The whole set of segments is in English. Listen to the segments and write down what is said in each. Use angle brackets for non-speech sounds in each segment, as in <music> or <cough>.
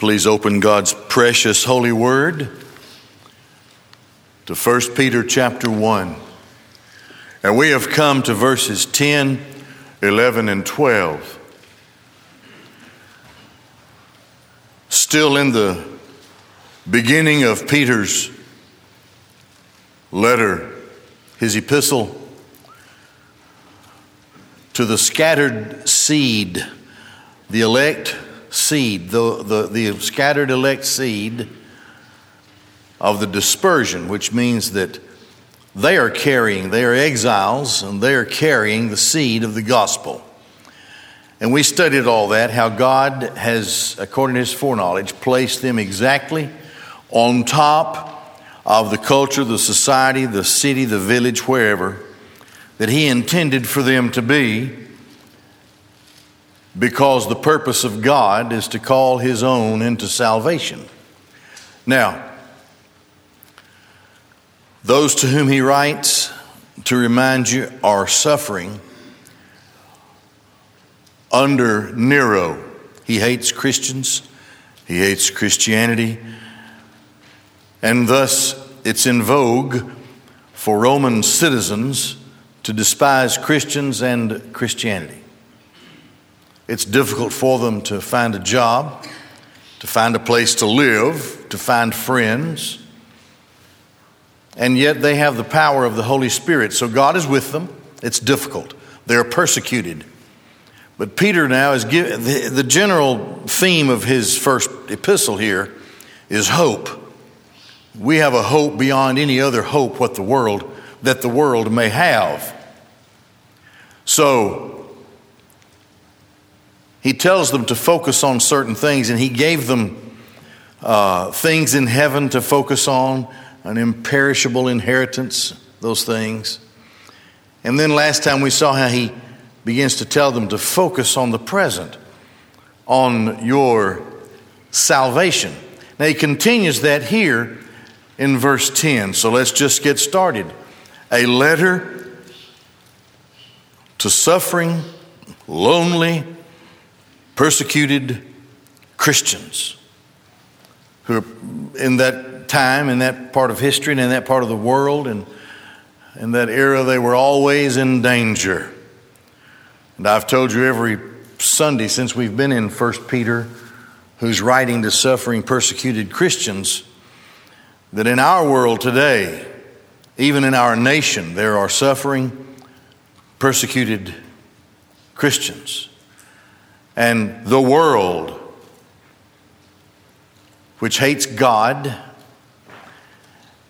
Please open God's precious holy word to 1 Peter chapter 1. And we have come to verses 10, 11, and 12. Still in the beginning of Peter's letter, his epistle to the scattered seed, the elect seed, the, the, the scattered elect seed of the dispersion, which means that they are carrying, they are exiles, and they are carrying the seed of the gospel. And we studied all that, how God has, according to his foreknowledge, placed them exactly on top of the culture, the society, the city, the village, wherever, that he intended for them to be because the purpose of God is to call his own into salvation. Now, those to whom he writes, to remind you, are suffering under Nero. He hates Christians, he hates Christianity, and thus it's in vogue for Roman citizens to despise Christians and Christianity. It's difficult for them to find a job, to find a place to live, to find friends. And yet they have the power of the Holy Spirit. So God is with them. It's difficult. They're persecuted. But Peter now is giving the, the general theme of his first epistle here is hope. We have a hope beyond any other hope what the world that the world may have. So he tells them to focus on certain things, and he gave them uh, things in heaven to focus on, an imperishable inheritance, those things. And then last time we saw how he begins to tell them to focus on the present, on your salvation. Now he continues that here in verse 10. So let's just get started. A letter to suffering, lonely, persecuted Christians who are in that time, in that part of history, and in that part of the world, and in that era, they were always in danger. And I've told you every Sunday since we've been in 1 Peter, who's writing to suffering, persecuted Christians, that in our world today, even in our nation, there are suffering, persecuted Christians and the world, which hates God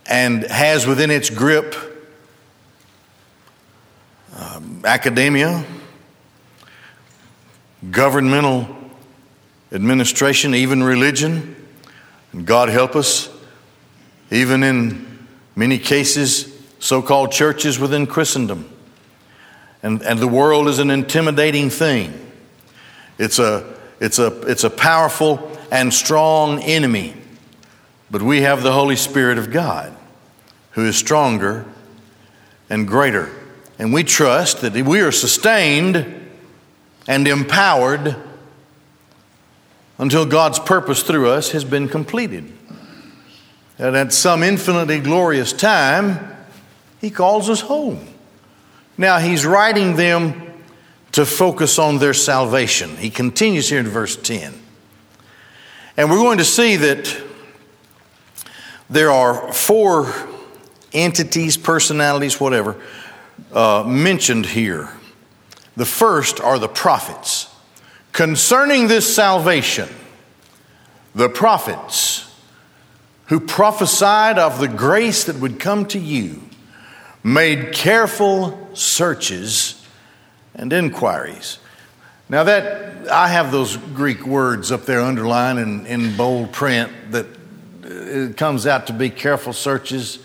and has within its grip um, academia, governmental administration, even religion. And God help us, even in many cases, so called churches within Christendom. And, and the world is an intimidating thing. It's a, it's a, it's a powerful and strong enemy. But we have the Holy Spirit of God who is stronger and greater. And we trust that we are sustained and empowered until God's purpose through us has been completed. And at some infinitely glorious time, He calls us home. Now, He's writing them to focus on their salvation. He continues here in verse 10. And we're going to see that there are four entities, personalities, whatever, uh, mentioned here. The first are the prophets. Concerning this salvation, the prophets who prophesied of the grace that would come to you made careful searches and inquiries. Now, that I have those Greek words up there underlined in, in bold print that uh, it comes out to be careful searches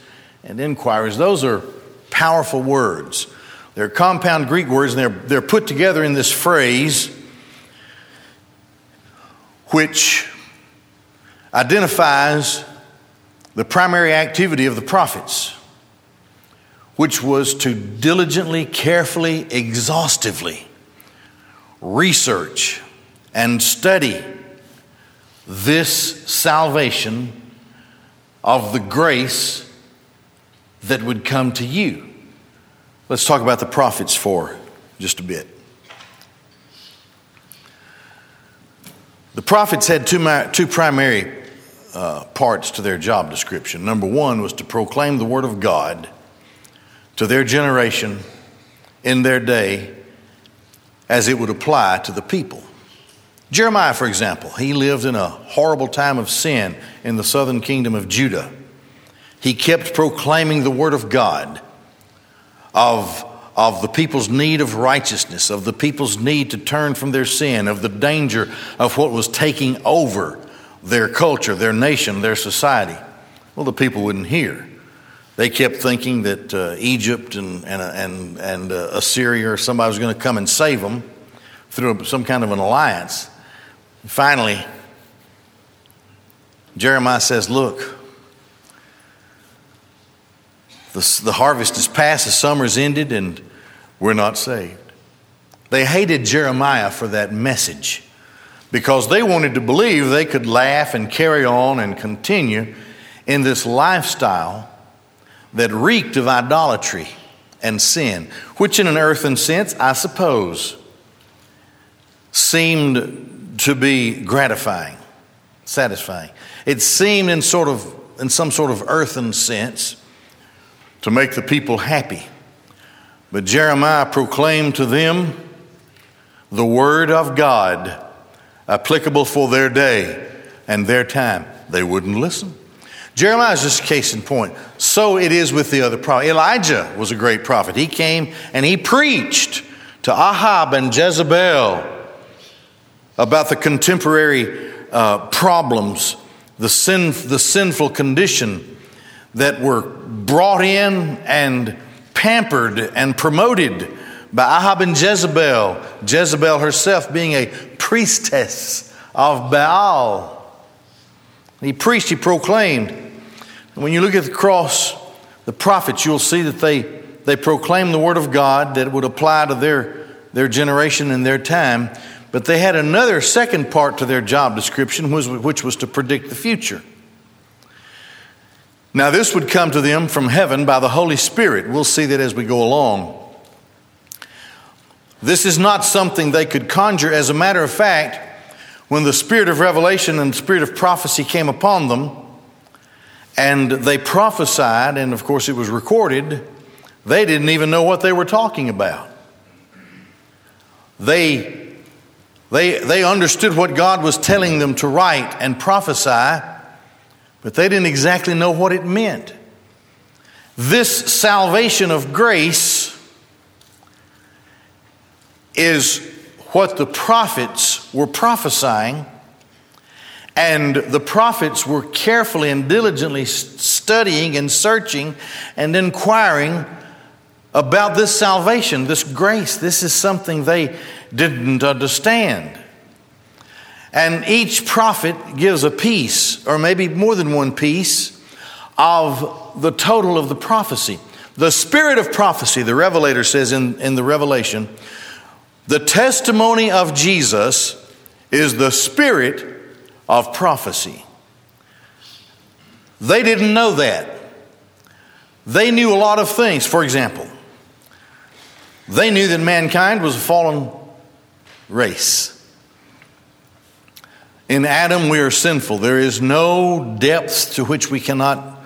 and inquiries. Those are powerful words. They're compound Greek words, and they're, they're put together in this phrase which identifies the primary activity of the prophets which was to diligently, carefully, exhaustively research and study this salvation of the grace that would come to you. Let's talk about the prophets for just a bit. The prophets had two, two primary uh, parts to their job description. Number one was to proclaim the Word of God to their generation in their day as it would apply to the people. Jeremiah, for example, he lived in a horrible time of sin in the southern kingdom of Judah. He kept proclaiming the Word of God, of, of the people's need of righteousness, of the people's need to turn from their sin, of the danger of what was taking over their culture, their nation, their society. Well, the people wouldn't hear. They kept thinking that uh, Egypt and, and, and, and uh, Assyria or somebody was going to come and save them through some kind of an alliance. Finally, Jeremiah says, Look, the, the harvest is past, the summer's ended, and we're not saved. They hated Jeremiah for that message because they wanted to believe they could laugh and carry on and continue in this lifestyle that reeked of idolatry and sin, which, in an earthen sense, I suppose, seemed to be gratifying, satisfying. It seemed in sort of in some sort of earthen sense to make the people happy. But Jeremiah proclaimed to them the word of God applicable for their day and their time. They wouldn't listen. Jeremiah is just a case in point. So it is with the other prophet. Elijah was a great prophet. He came and he preached to Ahab and Jezebel about the contemporary uh, problems, the, sin, the sinful condition that were brought in and pampered and promoted by Ahab and Jezebel, Jezebel herself being a priestess of Baal. He preached, he proclaimed. And when you look at the cross, the prophets, you'll see that they, they proclaimed the word of God that would apply to their, their generation and their time. But they had another second part to their job description, which was to predict the future. Now, this would come to them from heaven by the Holy Spirit. We'll see that as we go along. This is not something they could conjure. As a matter of fact, when the spirit of revelation and the spirit of prophecy came upon them, and they prophesied, and of course it was recorded, they didn't even know what they were talking about. They, they, they understood what God was telling them to write and prophesy, but they didn't exactly know what it meant. This salvation of grace is what the prophets were prophesying, and the prophets were carefully and diligently studying and searching and inquiring about this salvation, this grace. This is something they didn't understand. And each prophet gives a piece, or maybe more than one piece, of the total of the prophecy. The spirit of prophecy, the revelator says in, in the Revelation, the testimony of Jesus is the spirit of prophecy. They didn't know that. They knew a lot of things. For example, they knew that mankind was a fallen race. In Adam, we are sinful. There is no depth to which we cannot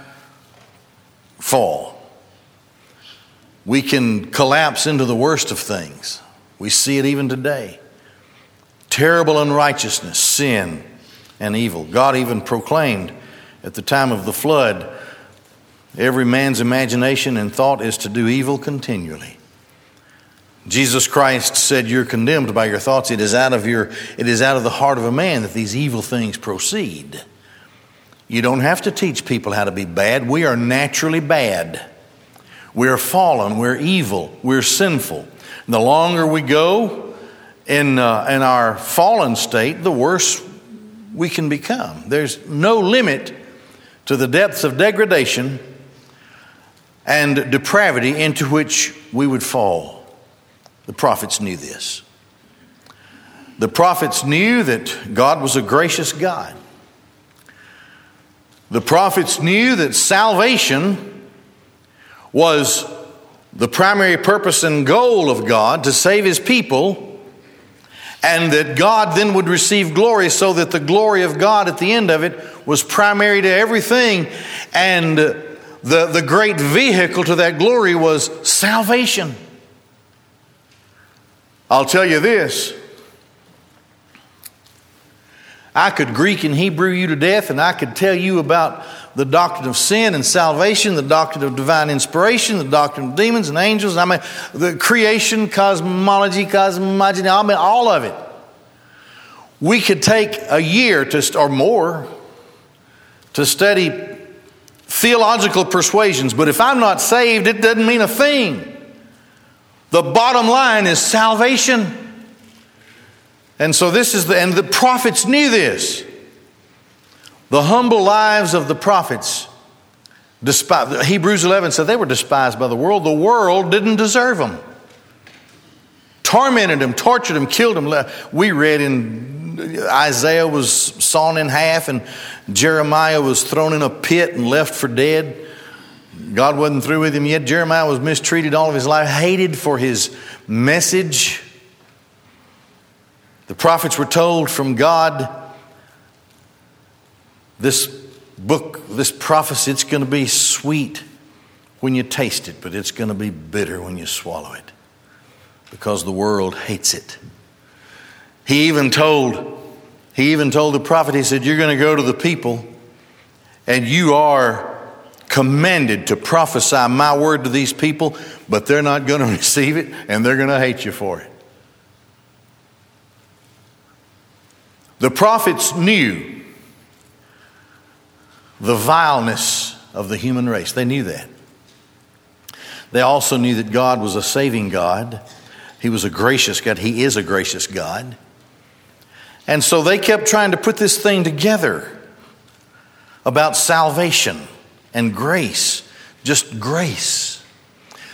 fall. We can collapse into the worst of things. We see it even today. Terrible unrighteousness, sin, and evil. God even proclaimed at the time of the flood every man's imagination and thought is to do evil continually. Jesus Christ said, You're condemned by your thoughts. It is out of your it is out of the heart of a man that these evil things proceed. You don't have to teach people how to be bad. We are naturally bad. We're fallen, we're evil, we're sinful. The longer we go in, uh, in our fallen state, the worse we can become. There's no limit to the depths of degradation and depravity into which we would fall. The prophets knew this. The prophets knew that God was a gracious God. The prophets knew that salvation was the primary purpose and goal of God to save his people, and that God then would receive glory, so that the glory of God at the end of it was primary to everything. And the, the great vehicle to that glory was salvation. I'll tell you this I could Greek and Hebrew you to death, and I could tell you about the doctrine of sin and salvation, the doctrine of divine inspiration, the doctrine of demons and angels. I mean, the creation, cosmology, cosmology, I mean, all of it. We could take a year to, or more to study theological persuasions, but if I'm not saved, it doesn't mean a thing. The bottom line is salvation. And so this is the, and the prophets knew this. The humble lives of the prophets, despite, Hebrews 11 said they were despised by the world. The world didn't deserve them. Tormented them, tortured them, killed them. We read in Isaiah was sawn in half and Jeremiah was thrown in a pit and left for dead. God wasn't through with him yet. Jeremiah was mistreated all of his life, hated for his message. The prophets were told from God this book, this prophecy, it's going to be sweet when you taste it, but it's going to be bitter when you swallow it because the world hates it. He even told he even told the prophet he said you're going to go to the people and you are commanded to prophesy my word to these people, but they're not going <laughs> to receive it and they're going to hate you for it. The prophets knew the vileness of the human race. They knew that. They also knew that God was a saving God. He was a gracious God. He is a gracious God. And so they kept trying to put this thing together about salvation and grace, just grace.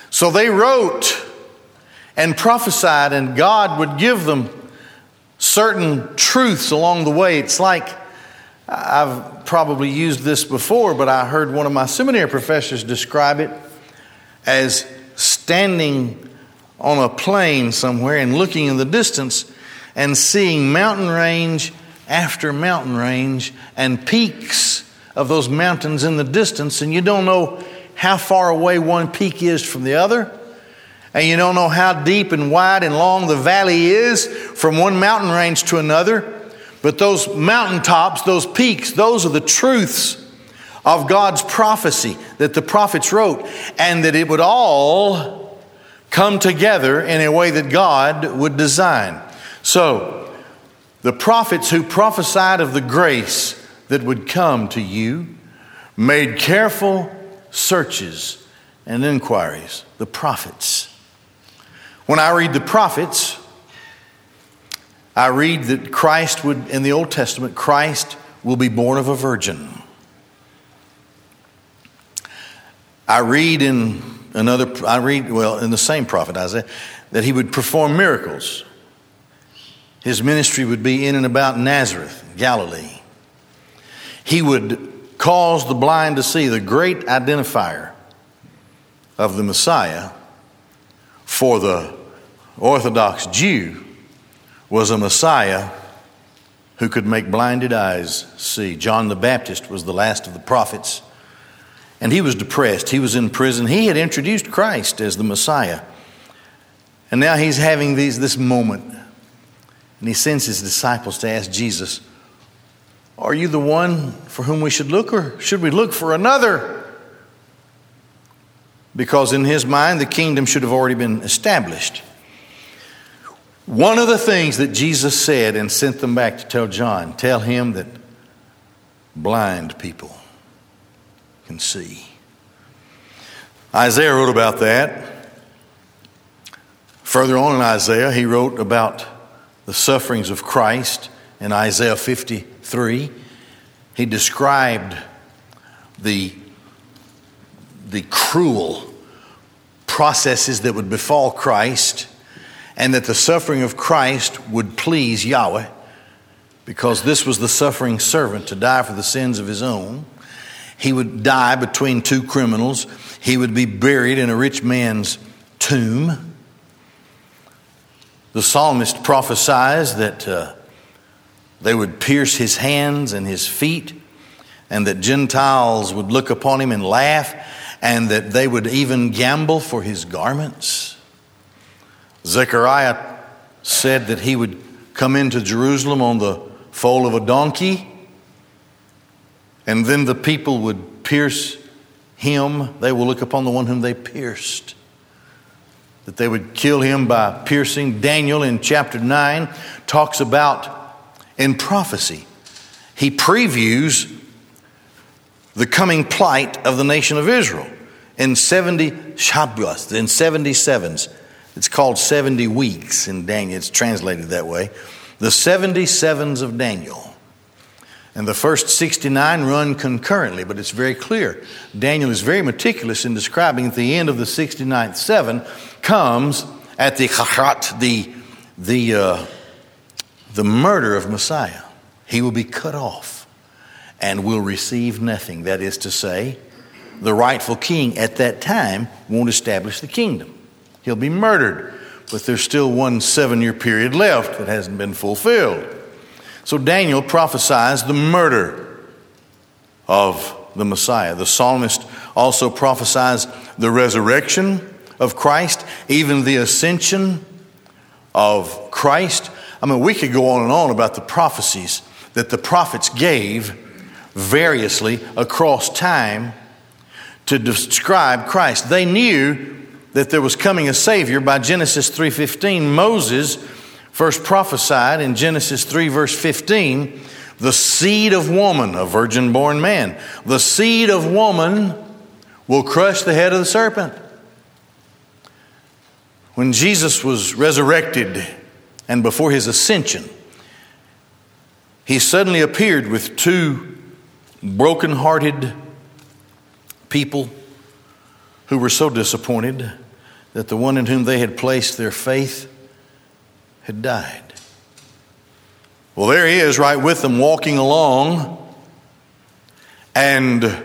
So they wrote and prophesied, and God would give them certain truths along the way. It's like I've probably used this before, but I heard one of my seminary professors describe it as standing on a plain somewhere and looking in the distance and seeing mountain range after mountain range and peaks of those mountains in the distance, and you don't know how far away one peak is from the other and you don't know how deep and wide and long the valley is from one mountain range to another. But those mountaintops, those peaks, those are the truths of God's prophecy that the prophets wrote, and that it would all come together in a way that God would design. So, the prophets who prophesied of the grace that would come to you made careful searches and inquiries. The prophets. When I read the prophets, I read that Christ would, in the Old Testament, Christ will be born of a virgin. I read in another, I read, well, in the same prophet, Isaiah, that he would perform miracles. His ministry would be in and about Nazareth, Galilee. He would cause the blind to see, the great identifier of the Messiah for the Orthodox Jew was a Messiah who could make blinded eyes see. John the Baptist was the last of the prophets, and he was depressed. He was in prison. He had introduced Christ as the Messiah. And now he's having these, this moment, and he sends his disciples to ask Jesus, Are you the one for whom we should look, or should we look for another? Because in his mind, the kingdom should have already been established. One of the things that Jesus said and sent them back to tell John, tell him that blind people can see. Isaiah wrote about that. Further on in Isaiah, he wrote about the sufferings of Christ in Isaiah 53. He described the, the cruel processes that would befall Christ and that the suffering of Christ would please Yahweh, because this was the suffering servant to die for the sins of his own. He would die between two criminals. He would be buried in a rich man's tomb. The psalmist prophesies that uh, they would pierce his hands and his feet, and that Gentiles would look upon him and laugh, and that they would even gamble for his garments. Zechariah said that he would come into Jerusalem on the foal of a donkey, and then the people would pierce him. They will look upon the one whom they pierced. That they would kill him by piercing. Daniel in chapter 9 talks about in prophecy. He previews the coming plight of the nation of Israel in 70 Shabbos, in 77s. It's called 70 weeks in Daniel. It's translated that way. The 77s of Daniel. And the first 69 run concurrently, but it's very clear. Daniel is very meticulous in describing at the end of the 69th seven comes at the chachat, the, the, uh, the murder of Messiah. He will be cut off and will receive nothing. That is to say, the rightful king at that time won't establish the kingdom. He'll be murdered, but there's still one seven year period left that hasn't been fulfilled. So Daniel prophesies the murder of the Messiah. The psalmist also prophesies the resurrection of Christ, even the ascension of Christ. I mean, we could go on and on about the prophecies that the prophets gave variously across time to describe Christ. They knew that there was coming a savior by Genesis 3:15. Moses first prophesied in Genesis 3 verse 15, the seed of woman, a virgin born man. The seed of woman will crush the head of the serpent. When Jesus was resurrected and before his ascension, he suddenly appeared with two broken-hearted people who were so disappointed that the one in whom they had placed their faith had died. Well, there he is, right with them, walking along, and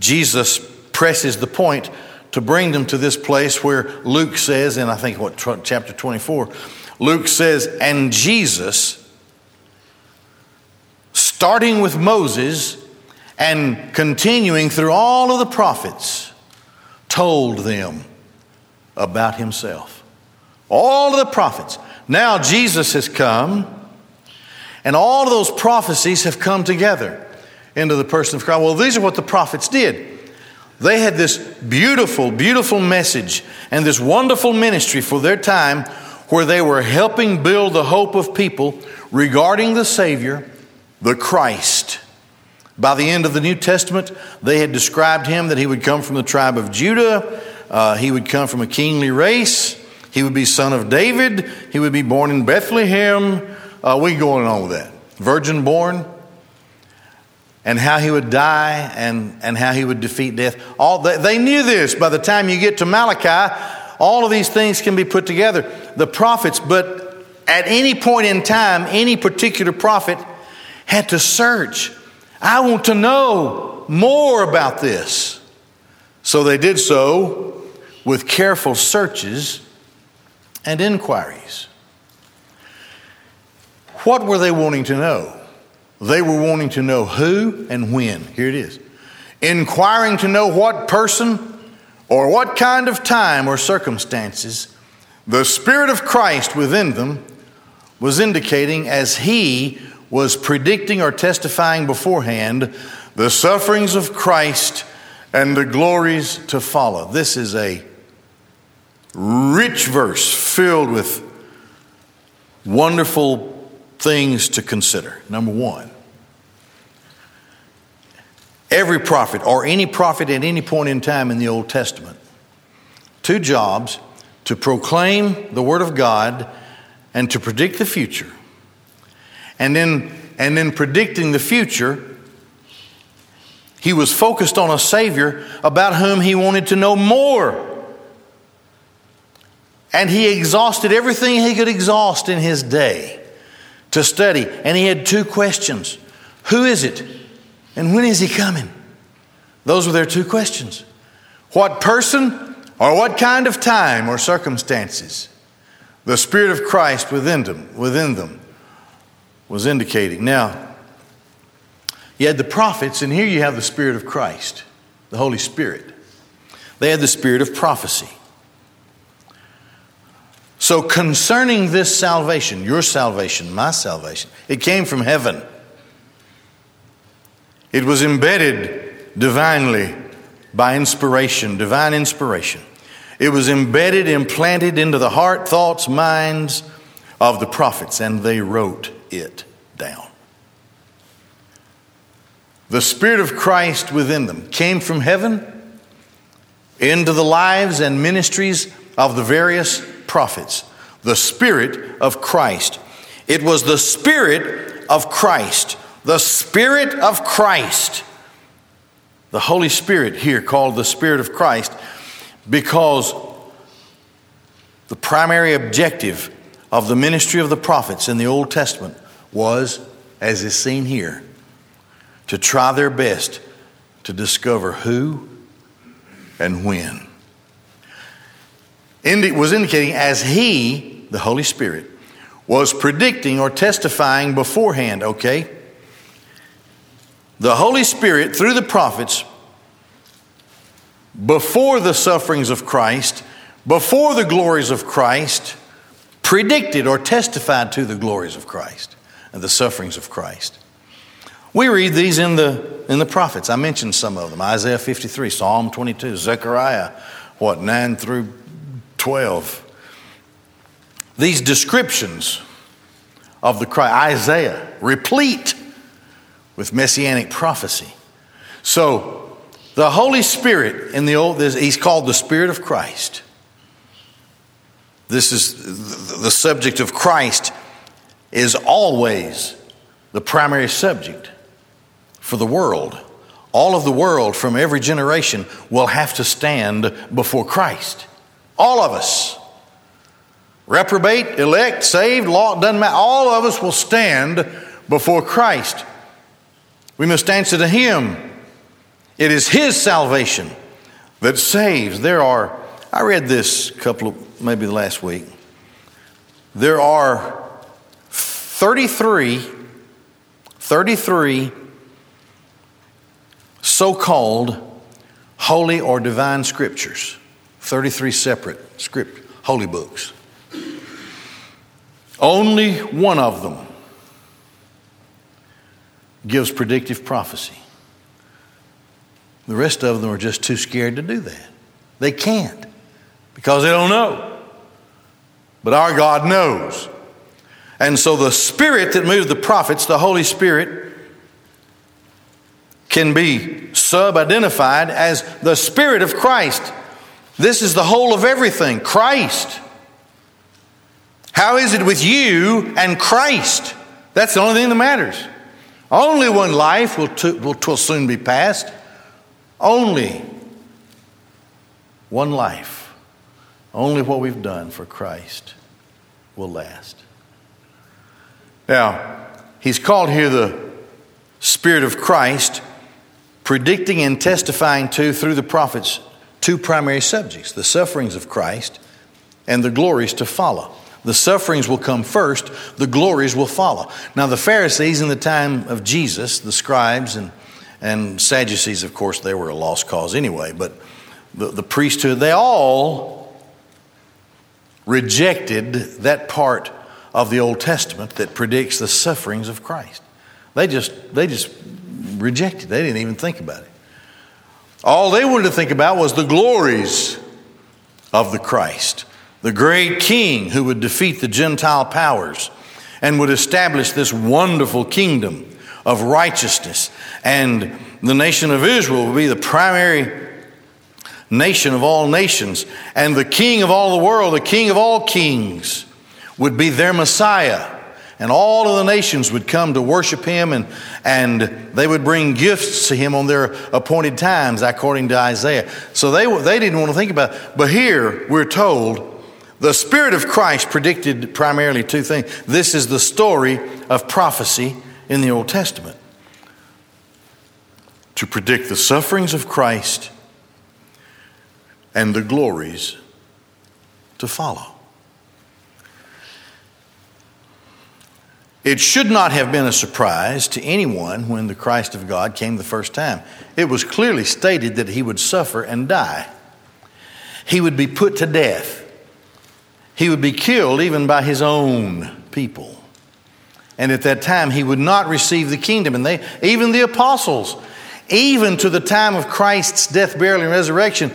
Jesus presses the point to bring them to this place where Luke says, and I think what chapter 24, Luke says, and Jesus, starting with Moses and continuing through all of the prophets, told them about himself. All of the prophets. Now Jesus has come, and all of those prophecies have come together into the person of Christ. Well, these are what the prophets did. They had this beautiful, beautiful message and this wonderful ministry for their time where they were helping build the hope of people regarding the Savior, the Christ. By the end of the New Testament, they had described him that he would come from the tribe of Judah, uh, he would come from a kingly race, he would be son of David, he would be born in Bethlehem. Uh, we going on with that. Virgin born, and how he would die and, and how he would defeat death. All they, they knew this. By the time you get to Malachi, all of these things can be put together. The prophets, but at any point in time, any particular prophet had to search. I want to know more about this. So they did so with careful searches and inquiries. What were they wanting to know? They were wanting to know who and when. Here it is. Inquiring to know what person or what kind of time or circumstances the Spirit of Christ within them was indicating as he was predicting or testifying beforehand the sufferings of Christ and the glories to follow. This is a rich verse filled with wonderful things to consider. Number one, every prophet or any prophet at any point in time in the Old Testament, two jobs to proclaim the Word of God and to predict the future. And then, and then predicting the future, he was focused on a Savior about whom he wanted to know more. And he exhausted everything he could exhaust in his day to study. And he had two questions Who is it? And when is he coming? Those were their two questions. What person or what kind of time or circumstances the Spirit of Christ within them, within them was indicating. Now, you had the prophets, and here you have the Spirit of Christ, the Holy Spirit. They had the spirit of prophecy. So, concerning this salvation, your salvation, my salvation, it came from heaven. It was embedded divinely by inspiration, divine inspiration. It was embedded, implanted into the heart, thoughts, minds of the prophets, and they wrote it down. The Spirit of Christ within them came from heaven into the lives and ministries of the various prophets. The Spirit of Christ. It was the Spirit of Christ. The Spirit of Christ. The Holy Spirit here called the Spirit of Christ because the primary objective of the ministry of the prophets in the Old Testament was, as is seen here, to try their best to discover who and when. It was indicating as He, the Holy Spirit, was predicting or testifying beforehand, okay? The Holy Spirit, through the prophets, before the sufferings of Christ, before the glories of Christ, predicted or testified to the glories of Christ and the sufferings of Christ. We read these in the, in the prophets. I mentioned some of them Isaiah 53, Psalm 22, Zechariah, what, 9 through 12. These descriptions of the Christ, Isaiah, replete with messianic prophecy. So, the Holy Spirit in the Old, he's called the Spirit of Christ. This is the subject of Christ is always the primary subject for the world. All of the world from every generation will have to stand before Christ. All of us. Reprobate, elect, saved, law, doesn't matter. All of us will stand before Christ. We must answer to Him. It is His salvation that saves. There are, I read this couple of, maybe the last week. There are 33, 33 so called holy or divine scriptures. 33 separate script, holy books. Only one of them gives predictive prophecy. The rest of them are just too scared to do that. They can't because they don't know. But our God knows. And so the spirit that moved the prophets, the Holy Spirit, can be sub identified as the Spirit of Christ. This is the whole of everything Christ. How is it with you and Christ? That's the only thing that matters. Only one life will, to, will, will soon be passed. Only one life. Only what we've done for Christ will last. Now, he's called here the Spirit of Christ, predicting and testifying to through the prophets two primary subjects the sufferings of Christ and the glories to follow. The sufferings will come first, the glories will follow. Now, the Pharisees in the time of Jesus, the scribes and, and Sadducees, of course, they were a lost cause anyway, but the, the priesthood, they all rejected that part of the Old Testament that predicts the sufferings of Christ. They just, they just rejected they didn't even think about it. All they wanted to think about was the glories of the Christ, the great king who would defeat the Gentile powers and would establish this wonderful kingdom of righteousness. And the nation of Israel would be the primary nation of all nations. And the king of all the world, the king of all kings, would be their Messiah and all of the nations would come to worship him and, and they would bring gifts to him on their appointed times, according to Isaiah. So they, they didn't want to think about it. But here we're told the Spirit of Christ predicted primarily two things. This is the story of prophecy in the Old Testament. to predict the sufferings of Christ and the glories to follow. It should not have been a surprise to anyone when the Christ of God came the first time. It was clearly stated that he would suffer and die. He would be put to death. He would be killed even by his own people. And at that time, he would not receive the kingdom. And they, even the apostles, even to the time of Christ's death, burial, and resurrection,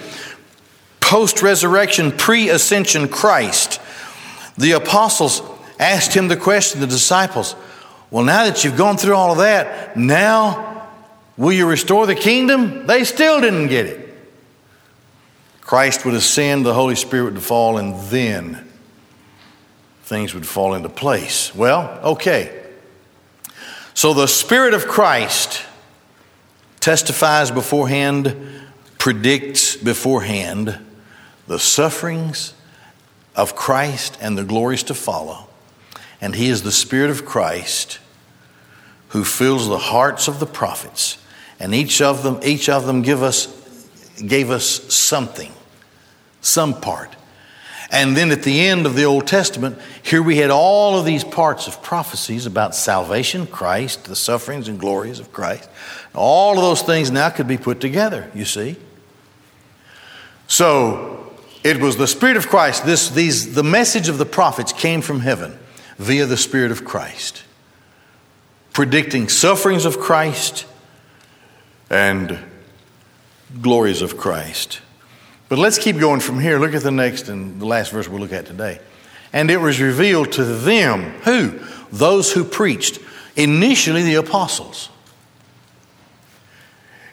post resurrection, pre ascension Christ, the apostles asked him the question, the disciples, Well, now that you've gone through all of that, now will you restore the kingdom? They still didn't get it. Christ would ascend, the Holy Spirit would fall, and then things would fall into place. Well, okay. So the Spirit of Christ testifies beforehand, predicts beforehand the sufferings of Christ and the glories to follow. And He is the Spirit of Christ who fills the hearts of the prophets. And each of them, each of them give us, gave us something, some part. And then at the end of the Old Testament, here we had all of these parts of prophecies about salvation, Christ, the sufferings and glories of Christ. All of those things now could be put together, you see. So it was the Spirit of Christ. This, these, the message of the prophets came from heaven via the Spirit of Christ, predicting sufferings of Christ and glories of Christ. But let's keep going from here. Look at the next and the last verse we'll look at today. And it was revealed to them, who? Those who preached. Initially, the apostles.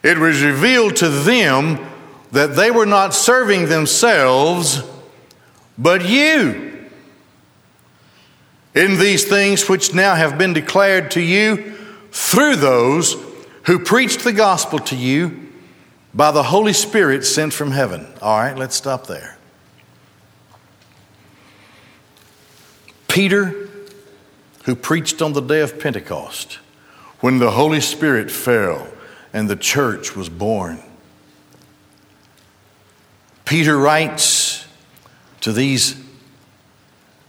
It was revealed to them that they were not serving themselves, but you. In these things which now have been declared to you through those who preached the gospel to you by the Holy Spirit sent from heaven. All right, let's stop there. Peter, who preached on the day of Pentecost, when the Holy Spirit fell and the church was born. Peter writes to these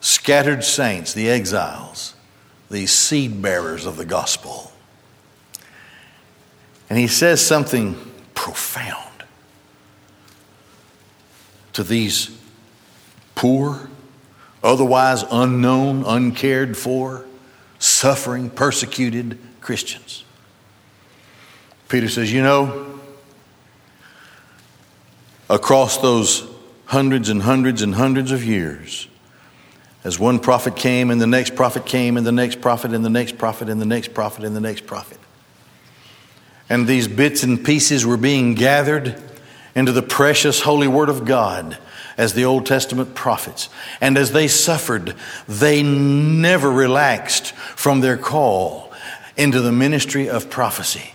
scattered saints, the exiles, these seed bearers of the gospel. And he says something profound to these poor, otherwise unknown, uncared for, suffering, persecuted Christians. Peter says, You know, across those hundreds and hundreds and hundreds of years, as one prophet came, and the next prophet came, and the next prophet, and the next prophet, and the next prophet, and the next prophet and these bits and pieces were being gathered into the precious holy word of God as the Old Testament prophets. And as they suffered, they never relaxed from their call into the ministry of prophecy.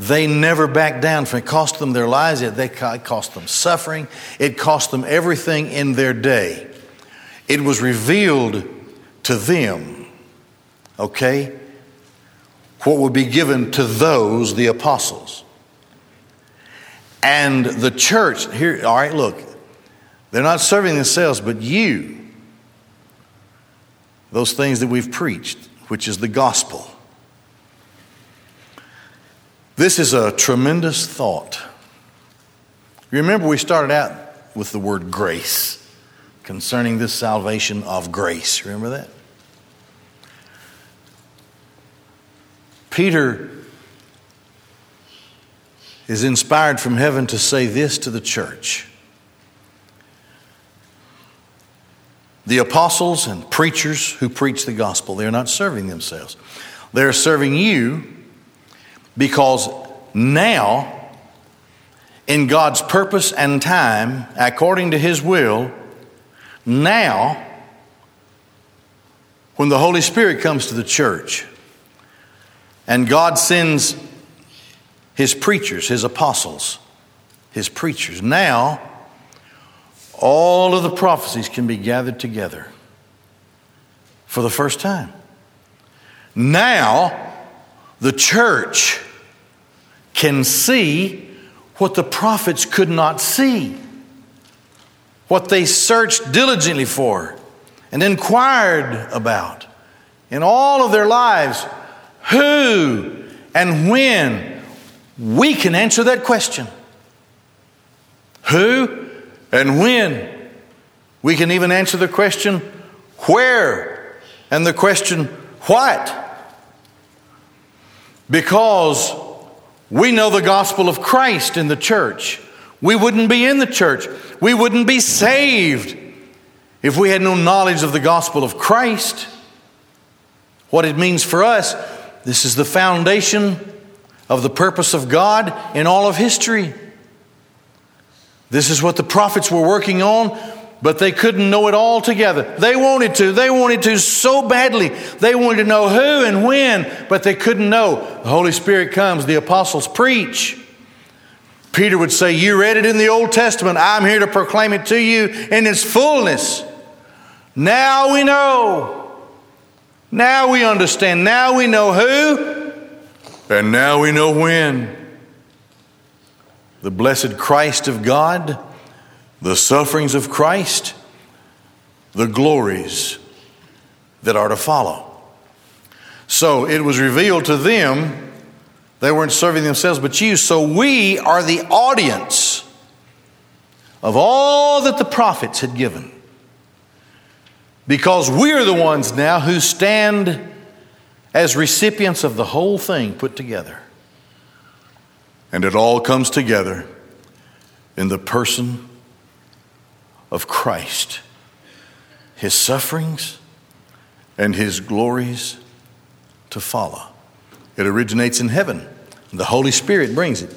They never backed down from it. cost them their lives, it cost them suffering, it cost them everything in their day. It was revealed to them, okay? what would be given to those, the apostles. And the church, here, all right, look, they're not serving themselves, but you, those things that we've preached, which is the gospel. This is a tremendous thought. Remember, we started out with the word grace concerning this salvation of grace. Remember that? Peter is inspired from heaven to say this to the church. The apostles and preachers who preach the gospel, they're not serving themselves. They're serving you because now, in God's purpose and time, according to His will, now, when the Holy Spirit comes to the church, and God sends his preachers, his apostles, his preachers. Now, all of the prophecies can be gathered together for the first time. Now, the church can see what the prophets could not see, what they searched diligently for and inquired about in all of their lives. Who and when? We can answer that question. Who and when? We can even answer the question, where? And the question, what? Because we know the gospel of Christ in the church. We wouldn't be in the church. We wouldn't be saved if we had no knowledge of the gospel of Christ. What it means for us, this is the foundation of the purpose of God in all of history. This is what the prophets were working on but they couldn't know it all together. They wanted to. They wanted to so badly. They wanted to know who and when, but they couldn't know. The Holy Spirit comes, the apostles preach. Peter would say, You read it in the Old Testament. I'm here to proclaim it to you in its fullness. Now we know. Now we understand. Now we know who, and now we know when. The blessed Christ of God the sufferings of Christ, the glories that are to follow. So it was revealed to them, they weren't serving themselves but you. So we are the audience of all that the prophets had given. Because we're the ones now who stand as recipients of the whole thing put together. And it all comes together in the person of Christ, his sufferings and his glories to follow. It originates in heaven. The Holy Spirit brings it.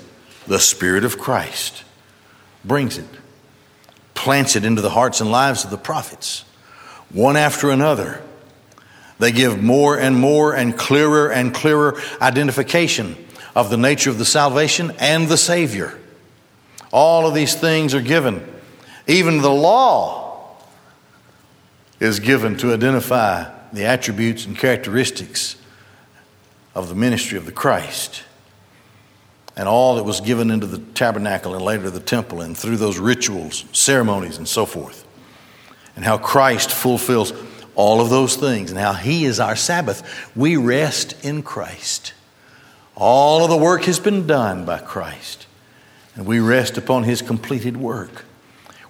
The Spirit of Christ brings it, plants it into the hearts and lives of the prophets, one after another. They give more and more and clearer and clearer identification of the nature of the salvation and the Savior. All of these things are given even the law is given to identify the attributes and characteristics of the ministry of the Christ. And all that was given into the tabernacle and later the temple, and through those rituals, ceremonies, and so forth. And how Christ fulfills all of those things, and how He is our Sabbath. We rest in Christ. All of the work has been done by Christ, and we rest upon His completed work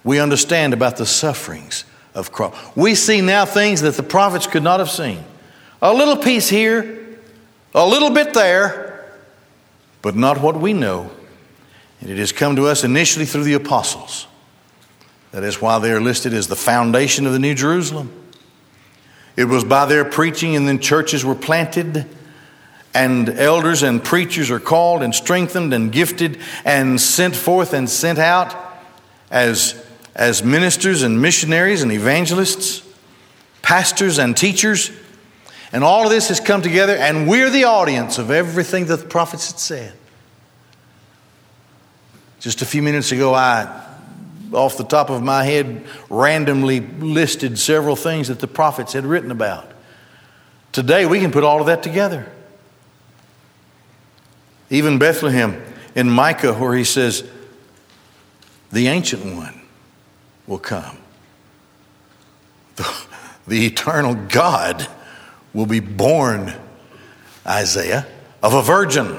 we understand about the sufferings of Christ. We see now things that the prophets could not have seen. A little piece here, a little bit there, but not what we know. And it has come to us initially through the apostles. That is why they are listed as the foundation of the New Jerusalem. It was by their preaching, and then churches were planted, and elders and preachers are called and strengthened and gifted and sent forth and sent out as as ministers and missionaries and evangelists, pastors and teachers. And all of this has come together, and we're the audience of everything that the prophets had said. Just a few minutes ago, I, off the top of my head, randomly listed several things that the prophets had written about. Today, we can put all of that together. Even Bethlehem in Micah, where he says, the ancient one will come. The, the eternal God will be born, Isaiah, of a virgin,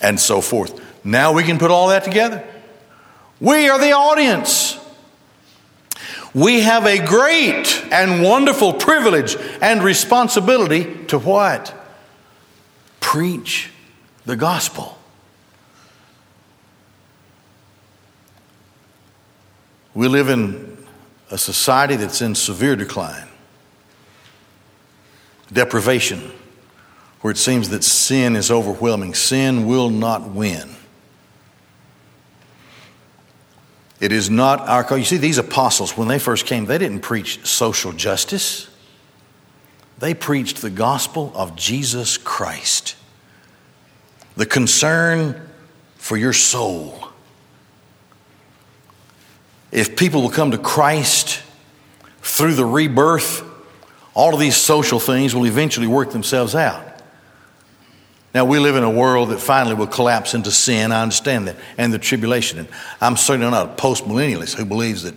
and so forth. Now we can put all that together. We are the audience. We have a great and wonderful privilege and responsibility to what? Preach the gospel. We live in a society that's in severe decline, deprivation, where it seems that sin is overwhelming. Sin will not win. It is not our call. You see, these apostles, when they first came, they didn't preach social justice. They preached the gospel of Jesus Christ, the concern for your soul if people will come to Christ through the rebirth, all of these social things will eventually work themselves out. Now, we live in a world that finally will collapse into sin. I understand that. And the tribulation. And I'm certainly not a postmillennialist who believes that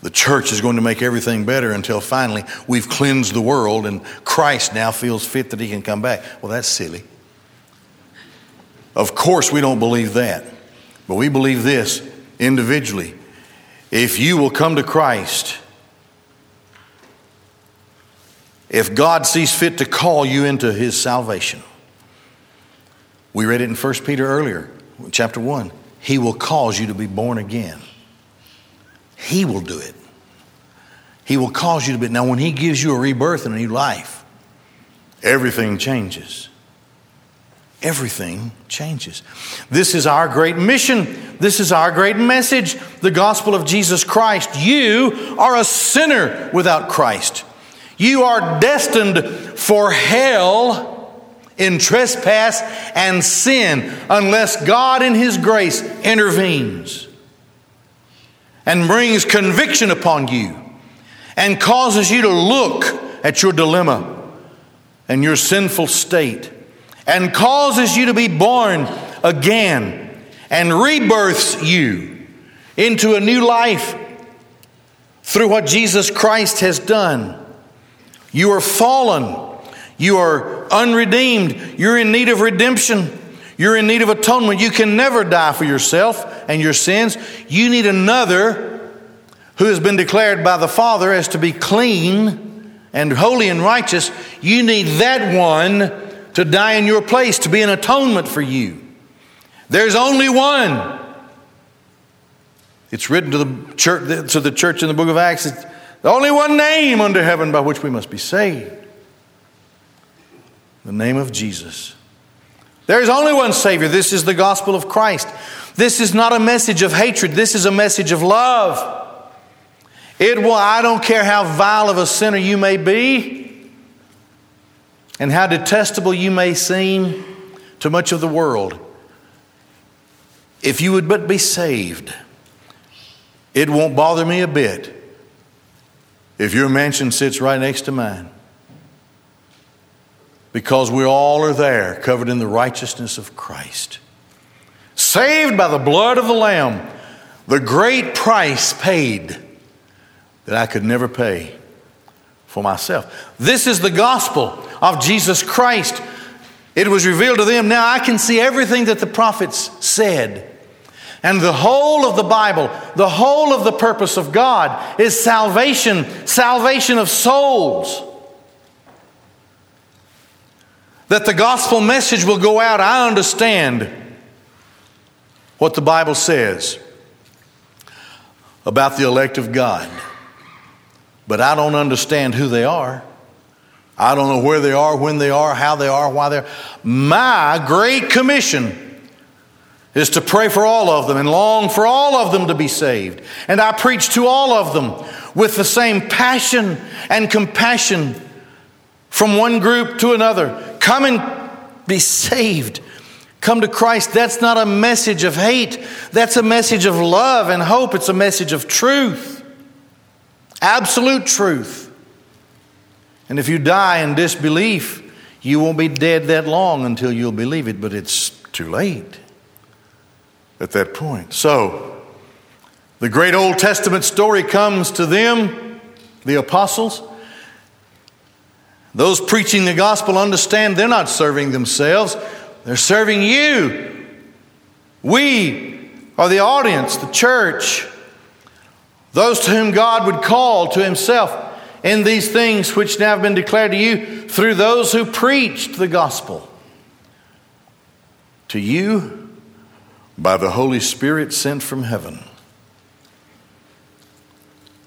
the church is going to make everything better until finally we've cleansed the world and Christ now feels fit that he can come back. Well, that's silly. Of course, we don't believe that. But we believe this individually. If you will come to Christ, if God sees fit to call you into his salvation, we read it in 1 Peter earlier, chapter 1. He will cause you to be born again. He will do it. He will cause you to be. Now, when He gives you a rebirth and a new life, everything changes. Everything changes. This is our great mission. This is our great message the gospel of Jesus Christ. You are a sinner without Christ. You are destined for hell in trespass and sin unless God, in His grace, intervenes and brings conviction upon you and causes you to look at your dilemma and your sinful state and causes you to be born again and rebirths you into a new life through what Jesus Christ has done. You are fallen. You are unredeemed. You're in need of redemption. You're in need of atonement. You can never die for yourself and your sins. You need another who has been declared by the Father as to be clean and holy and righteous. You need that one to die in your place, to be an atonement for you. There's only one. It's written to the church, to the church in the book of Acts. It's the only one name under heaven by which we must be saved. The name of Jesus. There is only one Savior. This is the gospel of Christ. This is not a message of hatred. This is a message of love. It will, I don't care how vile of a sinner you may be and how detestable you may seem to much of the world. If you would but be saved, it won't bother me a bit if your mansion sits right next to mine because we all are there, covered in the righteousness of Christ. Saved by the blood of the Lamb, the great price paid that I could never pay for myself. This is the gospel of Jesus Christ. It was revealed to them. Now I can see everything that the prophets said. And the whole of the Bible, the whole of the purpose of God is salvation, salvation of souls that the gospel message will go out. I understand what the Bible says about the elect of God, but I don't understand who they are. I don't know where they are, when they are, how they are, why they're. My great commission is to pray for all of them and long for all of them to be saved. And I preach to all of them with the same passion and compassion from one group to another. Come and be saved. Come to Christ. That's not a message of hate. That's a message of love and hope. It's a message of truth. Absolute truth. And if you die in disbelief, you won't be dead that long until you'll believe it, but it's too late at that point. So, the great Old Testament story comes to them, the apostles. Those preaching the gospel understand they're not serving themselves, they're serving you. We are the audience, the church, those to whom God would call to Himself in these things which now have been declared to you through those who preached the gospel. To you, by the Holy Spirit sent from heaven.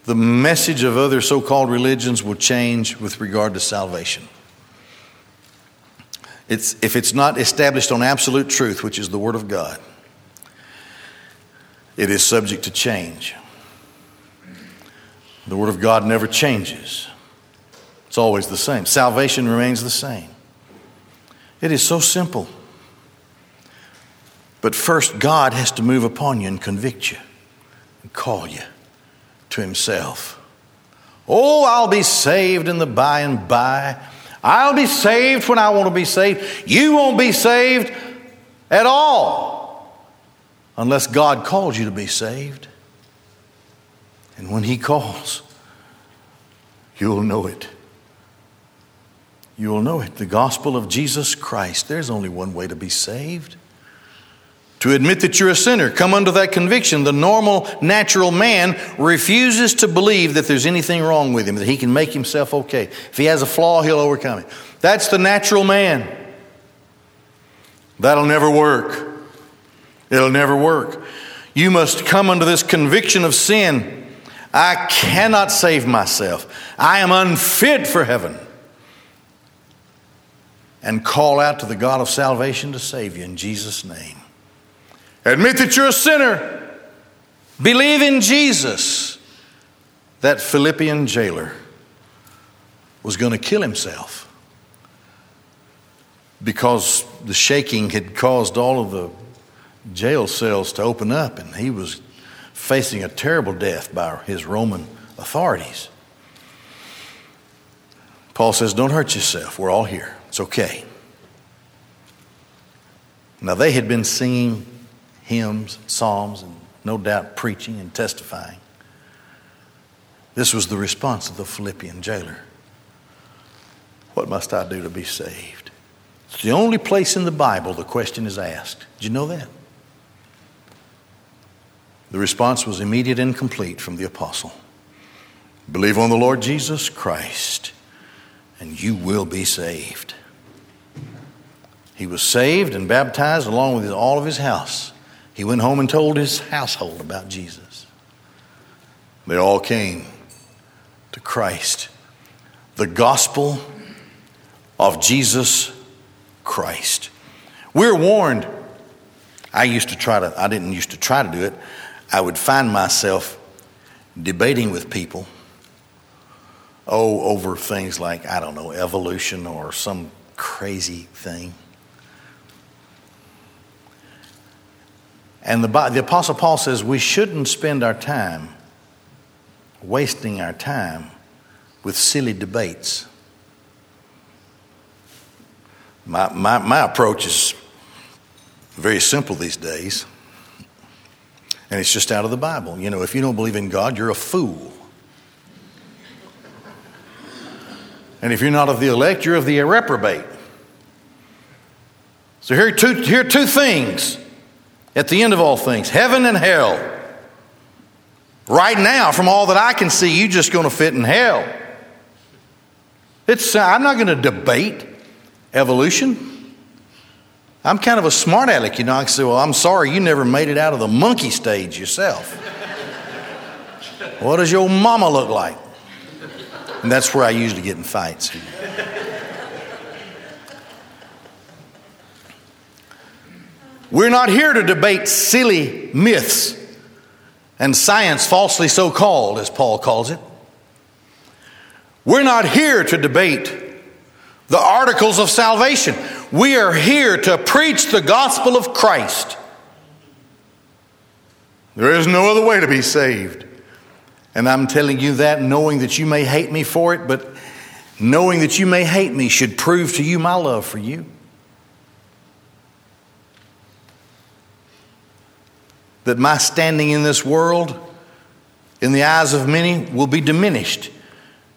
The message of other so called religions will change with regard to salvation. It's, if it's not established on absolute truth, which is the Word of God, it is subject to change. The Word of God never changes, it's always the same. Salvation remains the same. It is so simple. But first, God has to move upon you and convict you and call you to Himself. Oh, I'll be saved in the by and by. I'll be saved when I want to be saved. You won't be saved at all unless God calls you to be saved. And when He calls, you'll know it. You will know it. The gospel of Jesus Christ. There's only one way to be saved. To admit that you're a sinner, come under that conviction. The normal, natural man refuses to believe that there's anything wrong with him, that he can make himself okay. If he has a flaw, he'll overcome it. That's the natural man. That'll never work. It'll never work. You must come under this conviction of sin. I cannot save myself. I am unfit for heaven and call out to the God of salvation to save you in Jesus' name. Admit that you're a sinner. Believe in Jesus. That Philippian jailer was going to kill himself because the shaking had caused all of the jail cells to open up, and he was facing a terrible death by his Roman authorities. Paul says, Don't hurt yourself. We're all here. It's okay. Now, they had been singing hymns, psalms, and no doubt preaching and testifying. This was the response of the Philippian jailer What must I do to be saved? It's the only place in the Bible the question is asked. Did you know that? The response was immediate and complete from the apostle Believe on the Lord Jesus Christ, and you will be saved. He was saved and baptized along with all of his house. He went home and told his household about Jesus. They all came to Christ. The gospel of Jesus Christ. We're warned. I used to try to, I didn't used to try to do it. I would find myself debating with people, oh, over things like, I don't know, evolution or some crazy thing. And the, the Apostle Paul says we shouldn't spend our time wasting our time with silly debates. My, my, my approach is very simple these days, and it's just out of the Bible. You know, if you don't believe in God, you're a fool. And if you're not of the elect, you're of the reprobate. So here are two, here are two things at the end of all things heaven and hell. Right now, from all that I can see, you're just going to fit in hell. It's, I'm not going to debate evolution. I'm kind of a smart aleck, you know. I can say, well, I'm sorry, you never made it out of the monkey stage yourself. what does your mama look like? And that's where I usually get in fights. We're not here to debate silly myths and science falsely so called, as Paul calls it. We're not here to debate the articles of salvation. We are here to preach the gospel of Christ. There is no other way to be saved. And I'm telling you that knowing that you may hate me for it, but knowing that you may hate me should prove to you my love for you. that my standing in this world, in the eyes of many, will be diminished.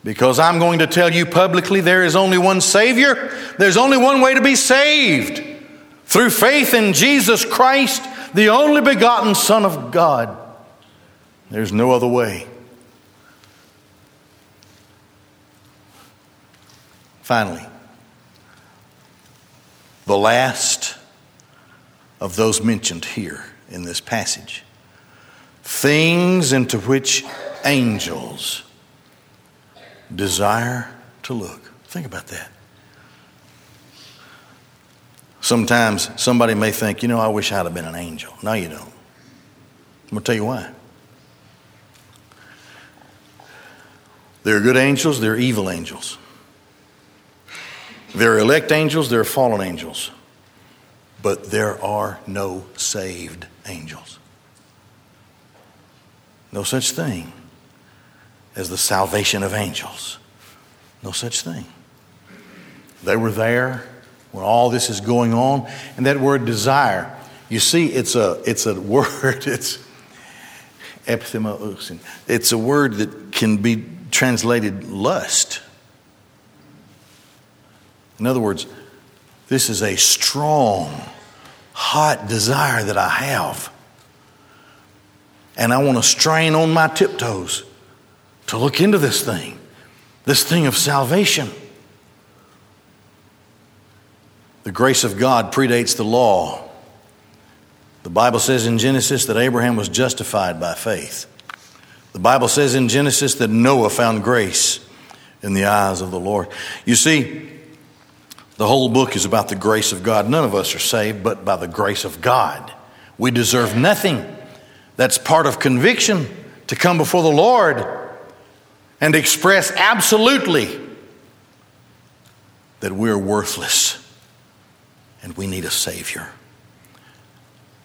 Because I'm going to tell you publicly there is only one Savior, there's only one way to be saved through faith in Jesus Christ, the only begotten Son of God. There's no other way. Finally, the last of those mentioned here in this passage. Things into which angels desire to look. Think about that. Sometimes somebody may think, you know, I wish I'd have been an angel. No, you don't. I'm going to tell you why. There are good angels, there are evil angels. There are elect angels, there are fallen angels. But there are no saved angels. No such thing as the salvation of angels. No such thing. They were there when all this is going on. And that word desire, you see, it's a, it's a <laughs> word, it's it's a word that can be translated lust. In other words, this is a strong, hot desire that I have. And I want to strain on my tiptoes to look into this thing, this thing of salvation. The grace of God predates the law. The Bible says in Genesis that Abraham was justified by faith. The Bible says in Genesis that Noah found grace in the eyes of the Lord. You see, the whole book is about the grace of God. None of us are saved but by the grace of God. We deserve nothing. That's part of conviction to come before the Lord and express absolutely that we're worthless and we need a Savior.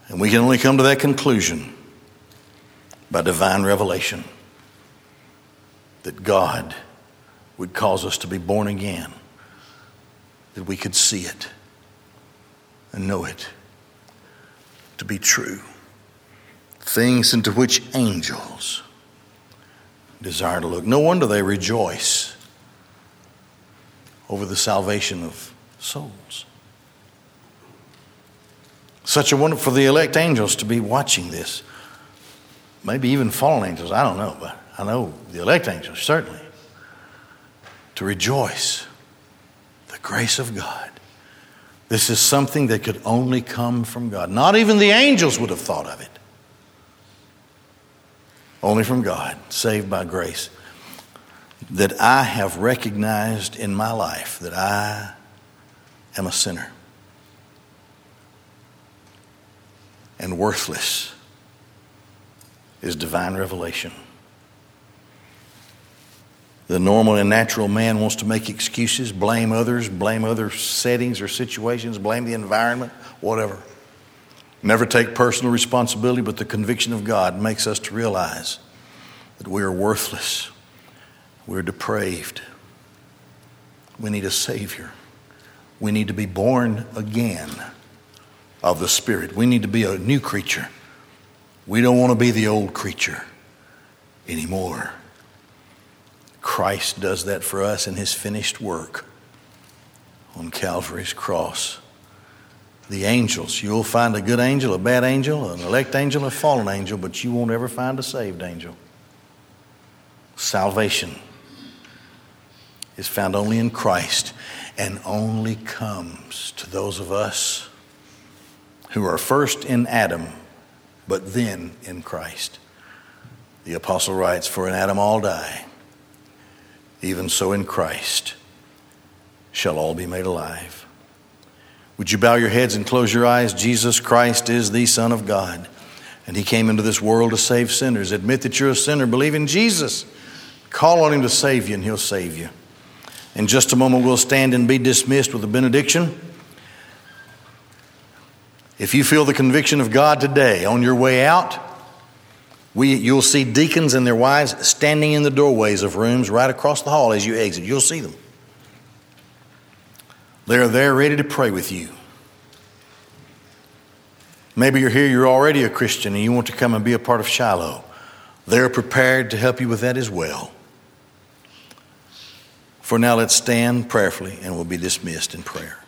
And we can only come to that conclusion by divine revelation that God would cause us to be born again, that we could see it and know it to be true. Things into which angels desire to look. No wonder they rejoice over the salvation of souls. Such a wonder for the elect angels to be watching this. Maybe even fallen angels, I don't know, but I know the elect angels, certainly. To rejoice the grace of God. This is something that could only come from God. Not even the angels would have thought of it. Only from God, saved by grace. That I have recognized in my life that I am a sinner. and worthless is divine revelation. The normal and natural man wants to make excuses, blame others, blame other settings or situations, blame the environment, whatever. Never take personal responsibility, but the conviction of God makes us to realize that we are worthless, we're depraved, we need a Savior, we need to be born again of the Spirit. We need to be a new creature. We don't want to be the old creature anymore. Christ does that for us in his finished work on Calvary's cross. The angels, you'll find a good angel, a bad angel, an elect angel, a fallen angel, but you won't ever find a saved angel. Salvation is found only in Christ and only comes to those of us who are first in Adam, but then in Christ. The apostle writes, For in Adam all die, even so in Christ shall all be made alive. Would you bow your heads and close your eyes? Jesus Christ is the Son of God, and He came into this world to save sinners. Admit that you're a sinner, believe in Jesus, call on Him to save you, and He'll save you. In just a moment, we'll stand and be dismissed with a benediction. If you feel the conviction of God today on your way out, we, you'll see deacons and their wives standing in the doorways of rooms right across the hall as you exit. You'll see them. They're there ready to pray with you. Maybe you're here, you're already a Christian, and you want to come and be a part of Shiloh. They're prepared to help you with that as well. For now, let's stand prayerfully and we'll be dismissed in prayer.